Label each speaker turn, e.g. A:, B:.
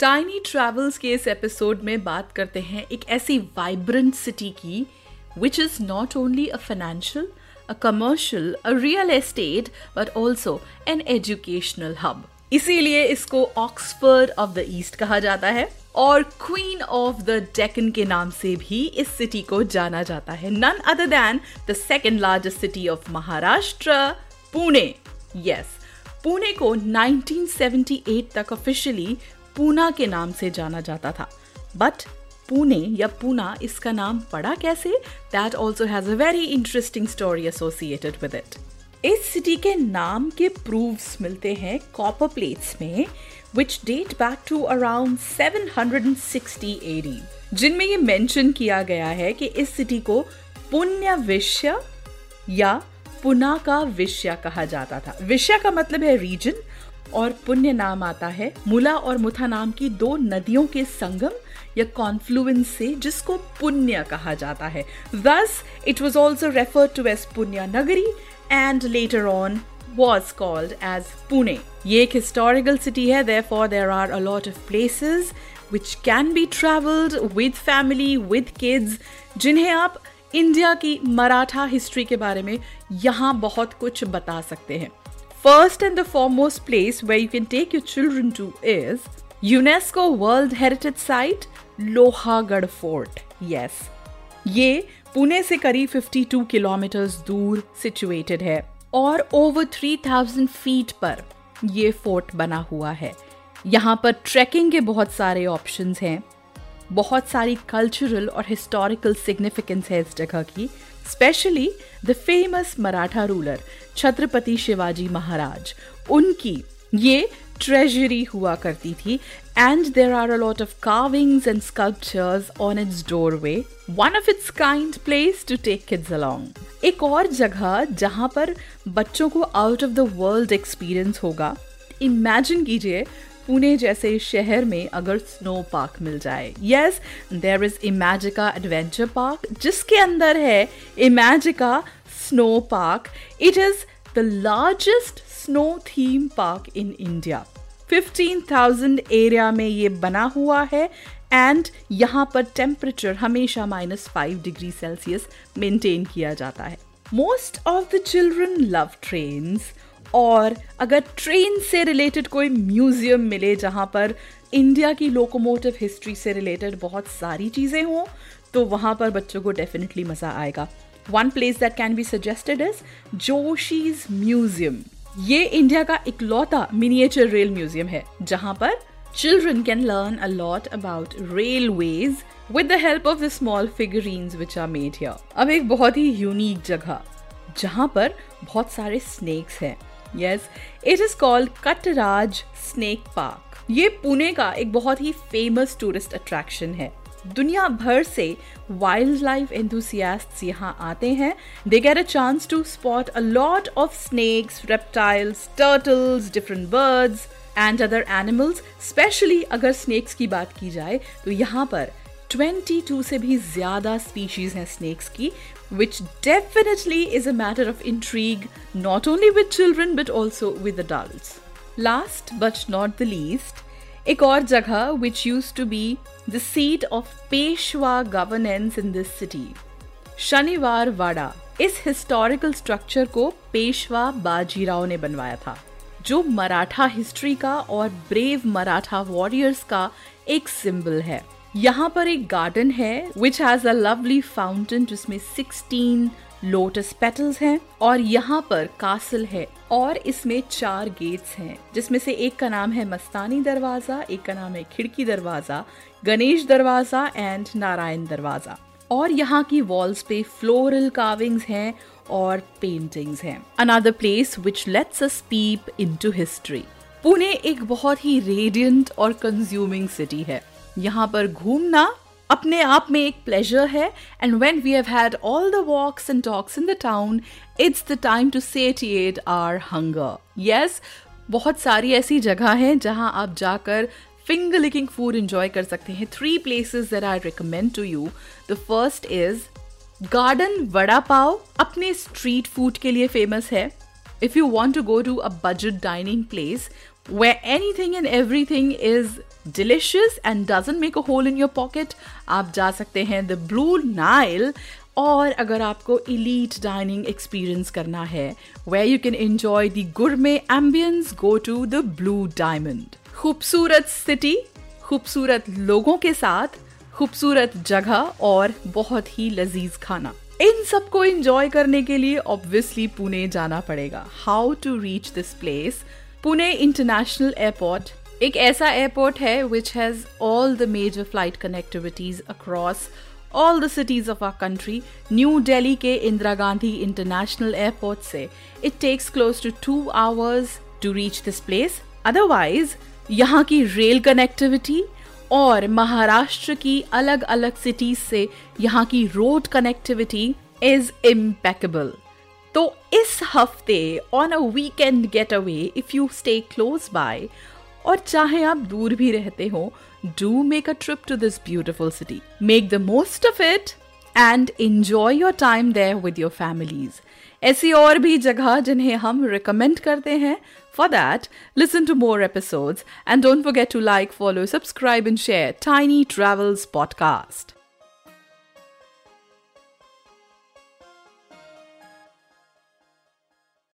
A: Tiny travels के इस episode में बात करते हैं एक ऐसी वाइब्रेंट सिटी की which is not only a financial a commercial a real estate but also an educational hub इसीलिए इसको ऑक्सफर्ड ऑफ़ द ईस्ट कहा जाता है और क्वीन ऑफ़ द डेकन के नाम से भी इस सिटी को जाना जाता है। None other than the second largest city of Maharashtra Pune yes Pune को 1978 तक ऑफिशियली पूना के नाम से जाना जाता था। बट पुणे या पूना इसका नाम पड़ा कैसे? That also has a very interesting story associated with it इस सिटी के नाम के प्रूफ्स मिलते हैं कॉपर प्लेट्स में which date back to around 760 AD जिनमें ये मेंशन किया गया है कि इस सिटी को पुण्य विश्य या पुना का विश्य कहा जाता था। विश्य का मतलब है रीजन और पुण्य नाम आता है मुला और मुथा नाम की दो नदियों के संगम या कॉन्फ्लुएंस से, जिसको पुण्य कहा जाता है। Thus it was also refer to as Punya Nagari And later on was called as Pune. ये एक historical city है therefore there are a lot of places which can be traveled with family, with kids जिन्हें आप India की Maratha history के बारे में यहाँ बहुत कुछ बता सकते हैं First and the foremost place where you can take your children to is UNESCO World Heritage Site Lohagarh fort yes ये पुणे से करीब 52 किलोमीटर्स दूर सिचुएटेड है और ओवर 3000 फीट पर ये फोर्ट बना हुआ है। यहाँ पर ट्रैकिंग के बहुत सारे ऑप्शंस हैं। बहुत सारी कल्चरल और हिस्टोरिकल सिग्निफिकेंस है इस जगह की। Specially the famous Maratha ruler Chhatrapati Shivaji Maharaj, उनकी ये ट्रेजरी हुआ करती थी and there are a lot of carvings and sculptures on its doorway one of its kind place to take kids along एक और जगह जहाँ पर बच्चों को out of the world experience होगा। इमेजिन कीजिए, पुणे जैसे शहर में अगर स्नो पार्क मिल जाए। Yes there is Imagica adventure park जिसके अंदर है Imagica snow park it is the largest snow theme park in India 15,000 area में ये बना हुआ है एंड यहाँ पर टेम्परेचर हमेशा minus five degree Celsius maintain किया जाता है। Most of the children love trains और अगर ट्रेन से रिलेटेड कोई म्यूज़ियम मिले जहाँ पर इंडिया की लोकोमोटिव हिस्ट्री से रिलेटेड बहुत सारी चीज़ें हों तो वहाँ पर बच्चों को डेफिनेटली मज़ा आएगा। One place that can be suggested is Joshi's museum ये इंडिया का इकलौता मिनिएचर रेल म्यूज़ियम है, जहाँ पर children can learn a lot about railways with the help of the small figurines which are made here अब एक बहुत ही unique जगह, जहाँ पर बहुत सारे स्नेक्स हैं। Yes it is called Katraj snake park ये पुणे का एक बहुत ही फ़ेमस टूरिस्ट अट्रैक्शन है। दुनिया भर से वाइल्ड लाइफ एंथुसियास्ट्स यहाँ आते हैं they get a chance to spot a lot of snakes reptiles turtles different birds and other animals specially अगर स्नेक्स की बात की जाए तो यहाँ पर 22 से भी ज़्यादा स्पीशीज हैं स्नेक्स की which definitely is a matter of intrigue not only with children but also with adults. Last but not the least, एक और जगह which use to be the seat of Peshwa governance in this city Shaniwar Wada. इस historical structure को पेशवा बाजीराव ने बनवाया था, जो Maratha history का और ब्रेव मराठा वॉरियर्स का एक सिंबल है। यहाँ पर एक गार्डन है which has a lovely fountain जिसमें 16 लोटस पेटल्स हैं और यहाँ पर कासल है और इसमें चार गेट्स हैं, जिसमें से एक का नाम है मस्तानी दरवाज़ा, एक का नाम है खिड़की दरवाज़ा, गणेश दरवाज़ा एंड नारायण दरवाज़ा। और यहाँ की वॉल्स पे फ्लोरल कार्विंग्स हैं और पेंटिंग्स हैं। Another place which let's us peep into history Pune एक बहुत ही रेडियंट और कंज्यूमिंग सिटी है। यहाँ पर घूमना अपने आप में एक प्लेजर है and when we have had all the walks and talks in the town it's the time to set satiate our hunger yes बहुत सारी ऐसी जगह हैं जहाँ आप जाकर फिंगर लिकिंग फ़ूड इंजॉय कर सकते हैं। Three places that I recommend to you the first is garden vada pav अपने स्ट्रीट फ़ूड के लिए फ़ेमस है। If you want to go to a budget dining place where anything and everything is delicious and doesn't make a hole in your pocket आप जा सकते हैं the blue Nile और अगर आपको इलीट डाइनिंग एक्सपीरियंस करना है where you can enjoy the gourmet ambience go to the blue diamond खूबसूरत सिटी खूबसूरत लोगों के साथ, खूबसूरत जगह और बहुत ही लजीज खाना। इन सबको एंजॉय करने के लिए ऑब्वियसली पुणे जाना पड़ेगा। How to reach this place Pune international airport एक ऐसा एयरपोर्ट है which has all the major flight connectivities across all the cities of our country new Delhi के इंदिरा गांधी इंटरनेशनल एयरपोर्ट से. It takes close to two hours to reach this place otherwise यहाँ की rail connectivity और महाराष्ट्र की अलग अलग cities से यहाँ की रोड कनेक्टिविटी इज़ इम्पेकेबल तो इस हफ़्ते on a weekend get away if you stay close by और चाहे आप दूर भी रहते हो do make a trip to this beautiful city make the most of it and enjoy your time there with your families ऐसी और भी जगह जिन्हें हम रिकमेंड करते हैं for that listen to more episodes and don't forget to like follow subscribe and share tiny travels podcast